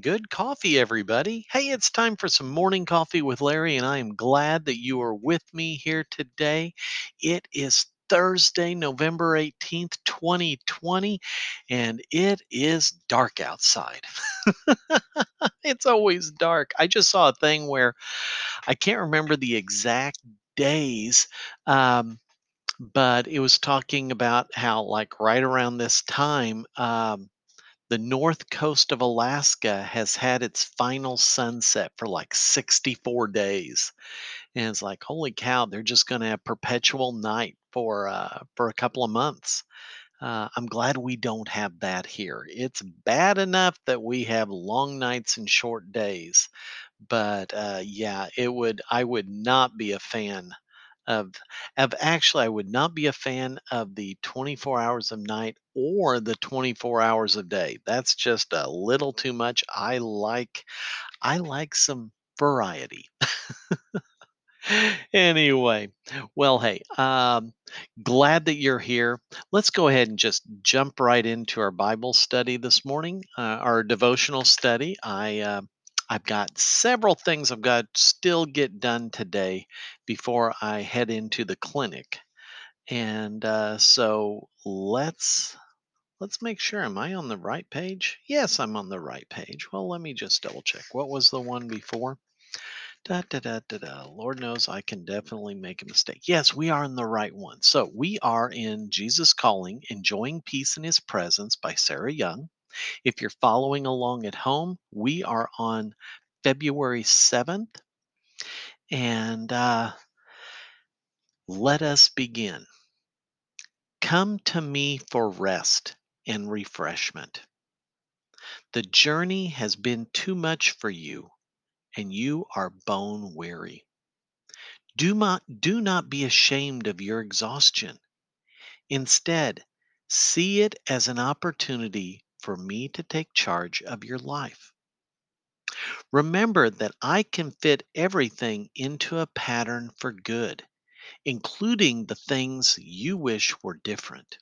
good coffee, everybody. Hey, it's time for some morning coffee with Larry, and I am glad that you are with me here today. It is Thursday, November 18th, 2020, and it is dark outside. it's always dark. I just saw a thing where I can't remember the exact days. Um, but it was talking about how, like, right around this time, um, the north coast of Alaska has had its final sunset for like 64 days. And it's like, holy cow, they're just going to have perpetual night for uh, for a couple of months. Uh, I'm glad we don't have that here. It's bad enough that we have long nights and short days, but uh, yeah, it would. I would not be a fan of of actually I would not be a fan of the 24 hours of night or the 24 hours of day. That's just a little too much. I like I like some variety. anyway, well, hey, um, glad that you're here. Let's go ahead and just jump right into our Bible study this morning, uh, our devotional study. I uh, I've got several things I've got still get done today before I head into the clinic. And uh, so let's let's make sure. Am I on the right page? Yes, I'm on the right page. Well, let me just double check. What was the one before? Da, da, da, da, da. Lord knows I can definitely make a mistake. Yes, we are in the right one. So we are in Jesus Calling, Enjoying Peace in His Presence by Sarah Young. If you're following along at home, we are on February 7th. And uh, let us begin. Come to me for rest and refreshment. The journey has been too much for you, and you are bone weary. Do not, do not be ashamed of your exhaustion. Instead, see it as an opportunity for me to take charge of your life. Remember that I can fit everything into a pattern for good, including the things you wish were different.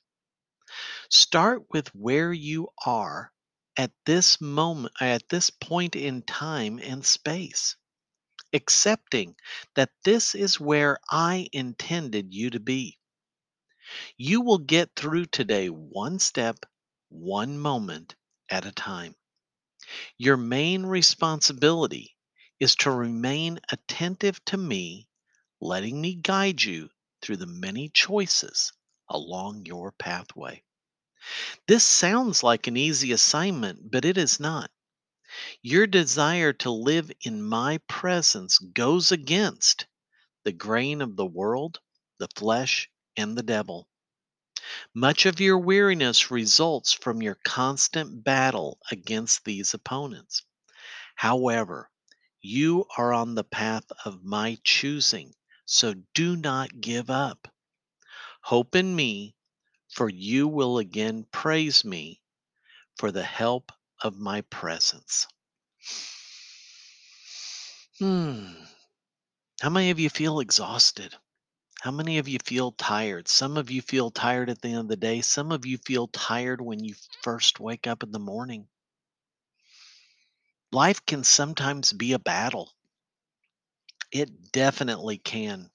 Start with where you are at this moment, at this point in time and space, accepting that this is where I intended you to be. You will get through today one step one moment at a time. Your main responsibility is to remain attentive to me, letting me guide you through the many choices along your pathway. This sounds like an easy assignment, but it is not. Your desire to live in my presence goes against the grain of the world, the flesh, and the devil. Much of your weariness results from your constant battle against these opponents. However, you are on the path of my choosing, so do not give up. Hope in me, for you will again praise me for the help of my presence. Hmm. How many of you feel exhausted? How many of you feel tired? Some of you feel tired at the end of the day. Some of you feel tired when you first wake up in the morning. Life can sometimes be a battle. It definitely can.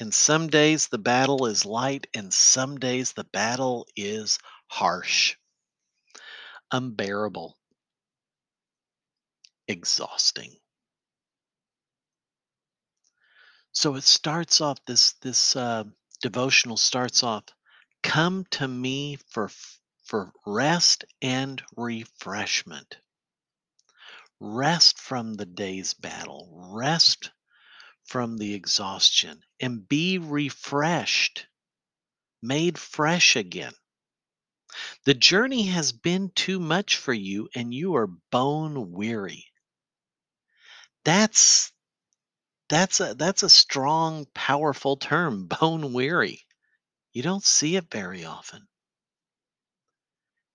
And some days the battle is light, and some days the battle is harsh, unbearable, exhausting. So it starts off this this uh, devotional starts off, come to me for for rest and refreshment. Rest from the day's battle, rest from the exhaustion, and be refreshed, made fresh again. The journey has been too much for you, and you are bone weary. That's that's a that's a strong, powerful term, bone weary. You don't see it very often.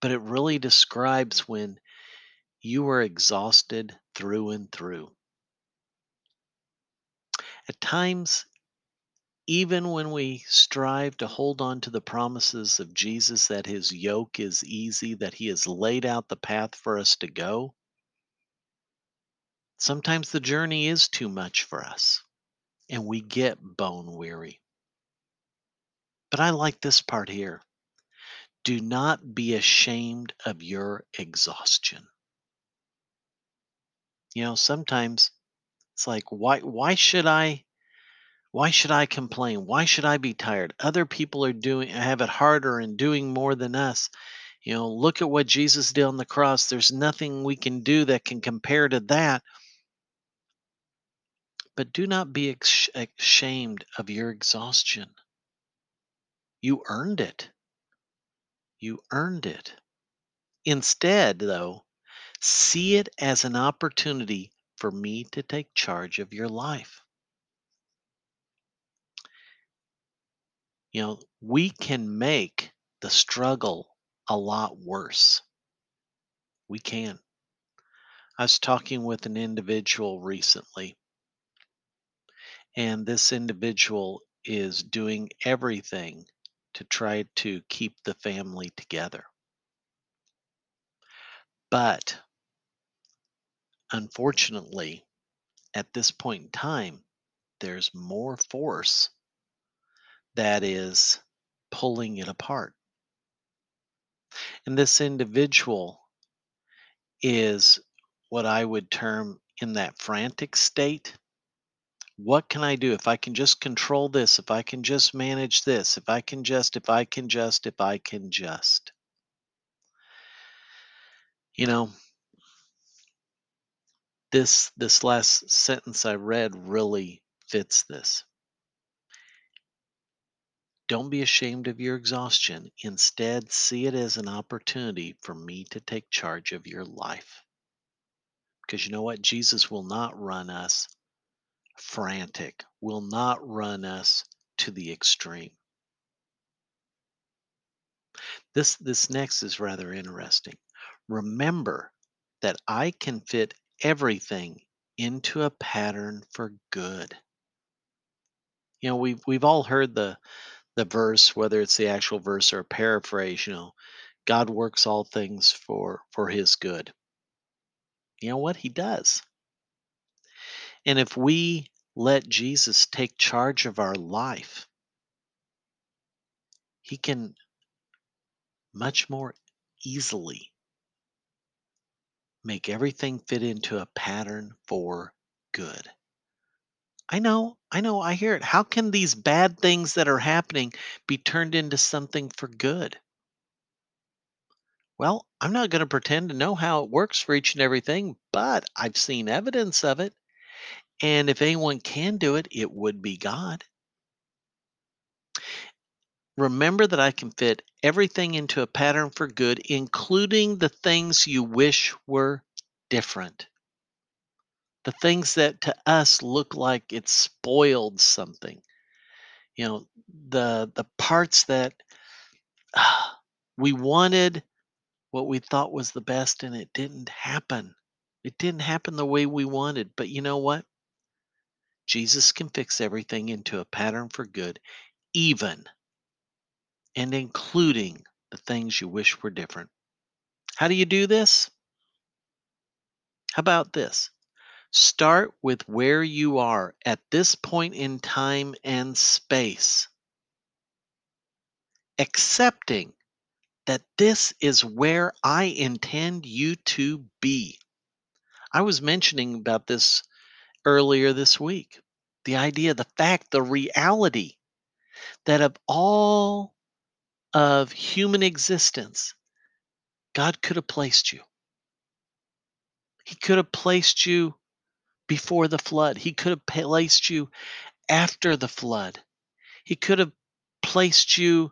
But it really describes when you are exhausted through and through. At times, even when we strive to hold on to the promises of Jesus that his yoke is easy, that he has laid out the path for us to go, Sometimes the journey is too much for us and we get bone weary. But I like this part here. Do not be ashamed of your exhaustion. You know, sometimes it's like why why should I why should I complain? Why should I be tired? Other people are doing have it harder and doing more than us. You know, look at what Jesus did on the cross. There's nothing we can do that can compare to that. But do not be ashamed of your exhaustion. You earned it. You earned it. Instead, though, see it as an opportunity for me to take charge of your life. You know, we can make the struggle a lot worse. We can. I was talking with an individual recently, and this individual is doing everything to try to keep the family together. But unfortunately, at this point in time, there's more force that is pulling it apart. And this individual is what I would term in that frantic state. What can I do if I can just control this? If I can just manage this? If I can just, if I can just, if I can just. You know, this this last sentence I read really fits this. Don't be ashamed of your exhaustion. Instead, see it as an opportunity for me to take charge of your life. Because you know what? Jesus will not run us frantic, will not run us to the extreme. This, this next is rather interesting. Remember that I can fit everything into a pattern for good. You know, we've we've all heard the the verse, whether it's the actual verse or a paraphrase, you know, God works all things for for his good. You know what? He does. And if we let Jesus take charge of our life, he can much more easily make everything fit into a pattern for good. I know, I know, I hear it. How can these bad things that are happening be turned into something for good? Well, I'm not going to pretend to know how it works for each and everything, but I've seen evidence of it. And if anyone can do it, it would be God. Remember that I can fit everything into a pattern for good, including the things you wish were different. The things that to us look like it spoiled something. You know the the parts that uh, we wanted what we thought was the best and it didn't happen. It didn't happen the way we wanted but you know what jesus can fix everything into a pattern for good even and including the things you wish were different. How do you do this? How about this? Start with where you are at this point in time and space, accepting that this is where I intend you to be. I was mentioning about this earlier this week. The idea, the fact, the reality that of all of human existence, God could have placed you. He could have placed you before the flood. He could have placed you after the flood. He could have placed you,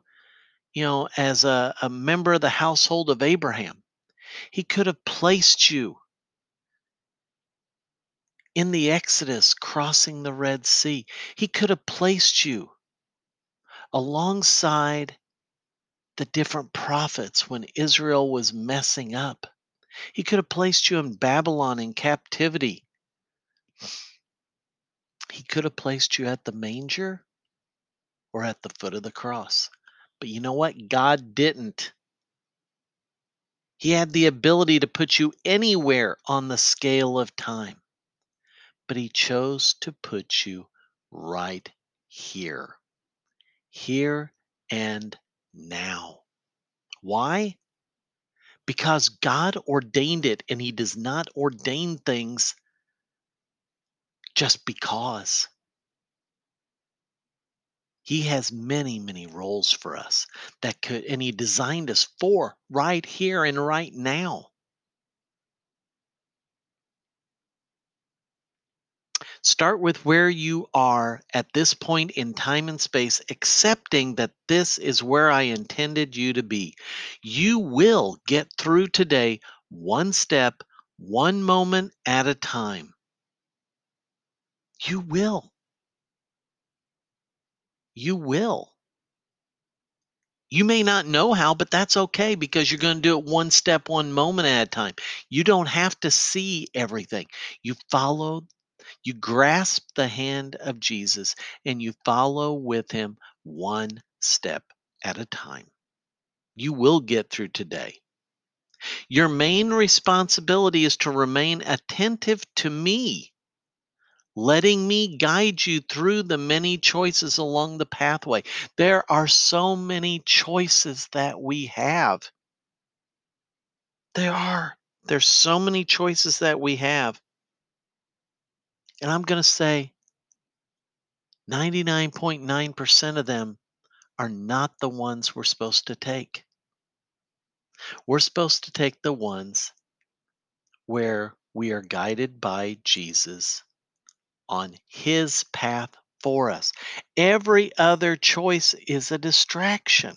you know, as a, a member of the household of Abraham. He could have placed you in the Exodus crossing the Red Sea. He could have placed you alongside the different prophets when Israel was messing up. He could have placed you in Babylon in captivity. He could have placed you at the manger or at the foot of the cross. But you know what? God didn't. He had the ability to put you anywhere on the scale of time. But He chose to put you right here, here and now. Why? Because God ordained it, and He does not ordain things just because. He has many, many roles for us that could, and He designed us for right here and right now. Start with where you are at this point in time and space, accepting that this is where I intended you to be. You will get through today one step, one moment at a time. You will. You will. You may not know how, but that's okay because you're going to do it one step, one moment at a time. You don't have to see everything. You follow, you grasp the hand of Jesus and you follow with him one step at a time. You will get through today. Your main responsibility is to remain attentive to me letting me guide you through the many choices along the pathway. There are so many choices that we have. There are. There's so many choices that we have. And I'm going to say 99.9% of them are not the ones we're supposed to take. We're supposed to take the ones where we are guided by Jesus on his path for us. Every other choice is a distraction.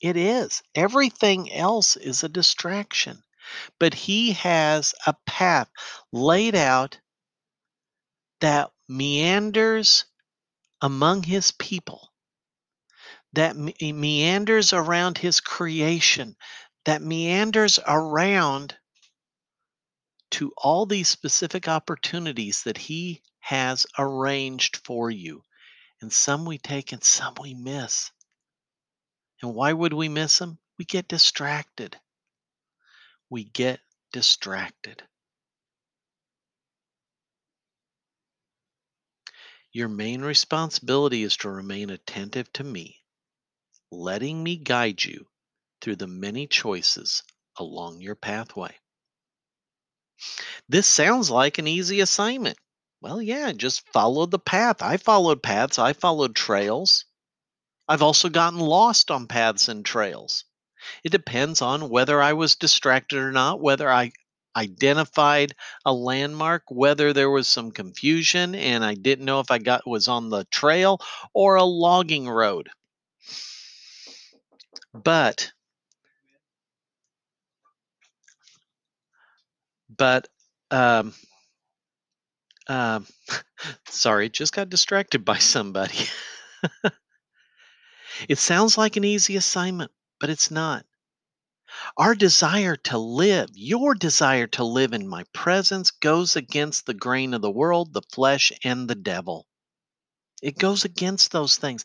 It is. Everything else is a distraction. But he has a path laid out that meanders among his people, that me- meanders around his creation, that meanders around to all these specific opportunities that He has arranged for you. And some we take and some we miss. And why would we miss them? We get distracted. We get distracted. Your main responsibility is to remain attentive to me, letting me guide you through the many choices along your pathway. This sounds like an easy assignment. Well, yeah, just follow the path. I followed paths, I followed trails. I've also gotten lost on paths and trails. It depends on whether I was distracted or not, whether I identified a landmark, whether there was some confusion and I didn't know if I got was on the trail or a logging road. But but um um sorry, just got distracted by somebody. it sounds like an easy assignment, but it's not. Our desire to live, your desire to live in my presence, goes against the grain of the world, the flesh, and the devil. It goes against those things.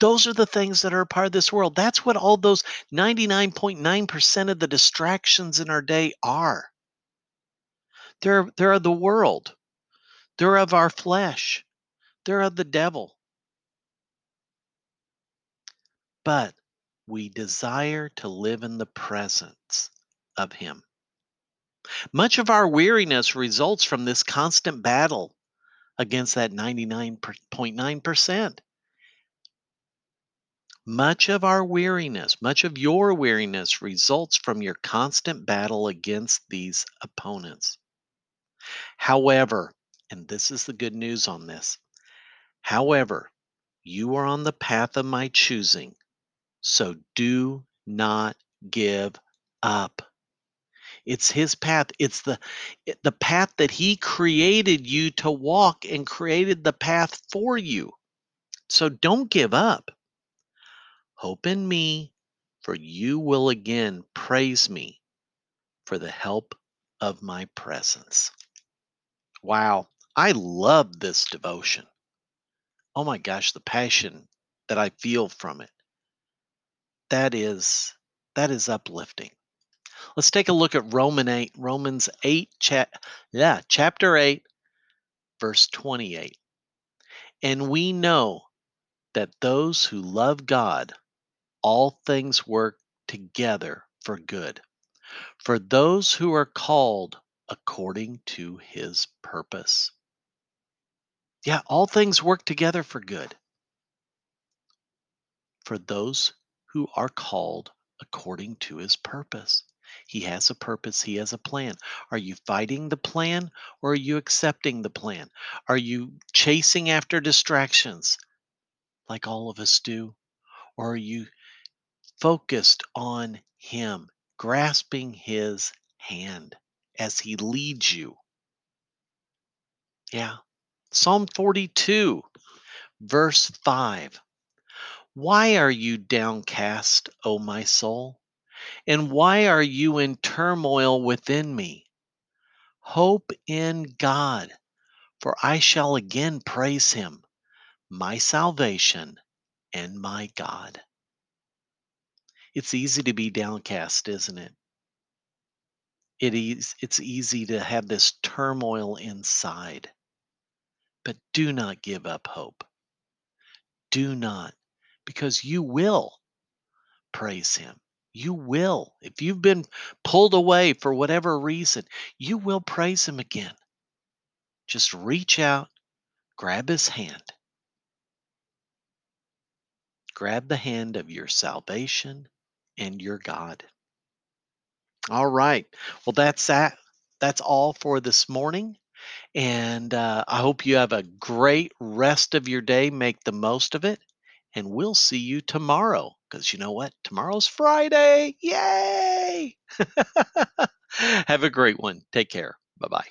Those are the things that are a part of this world. That's what all those 99.9% of the distractions in our day are. They're, they're of the world, they're of our flesh, they're of the devil. But we desire to live in the presence of Him. Much of our weariness results from this constant battle against that 99.9%. Much of our weariness, much of your weariness results from your constant battle against these opponents. However, and this is the good news on this, however, you are on the path of my choosing so do not give up. It's his path. It's the the path that he created you to walk and created the path for you. So don't give up. Hope in me, for you will again praise me for the help of my presence. Wow, I love this devotion. Oh my gosh, the passion that I feel from it that is that is uplifting Let's take a look at Roman 8, Romans 8, cha- yeah, chapter 8, verse 28. And we know that those who love God, all things work together for good, for those who are called according to his purpose. Yeah, all things work together for good for those who are called according to his purpose. He has a purpose, he has a plan. Are you fighting the plan or are you accepting the plan? Are you chasing after distractions like all of us do? Or are you focused on him, grasping his hand as he leads you? Yeah. Psalm 42, verse 5. Why are you downcast, O my soul? And why are you in turmoil within me? Hope in God, for I shall again praise him, my salvation and my God. It's easy to be downcast, isn't it? It is it's easy to have this turmoil inside. But do not give up hope. Do not, because you will praise him. You will. If you've been pulled away for whatever reason, you will praise him again. Just reach out, grab his hand. Grab the hand of your salvation and your God. All right. Well, that's that. That's all for this morning. And uh, I hope you have a great rest of your day. Make the most of it. And we'll see you tomorrow. Because you know what? Tomorrow's Friday. Yay! have a great one. Take care. Bye bye.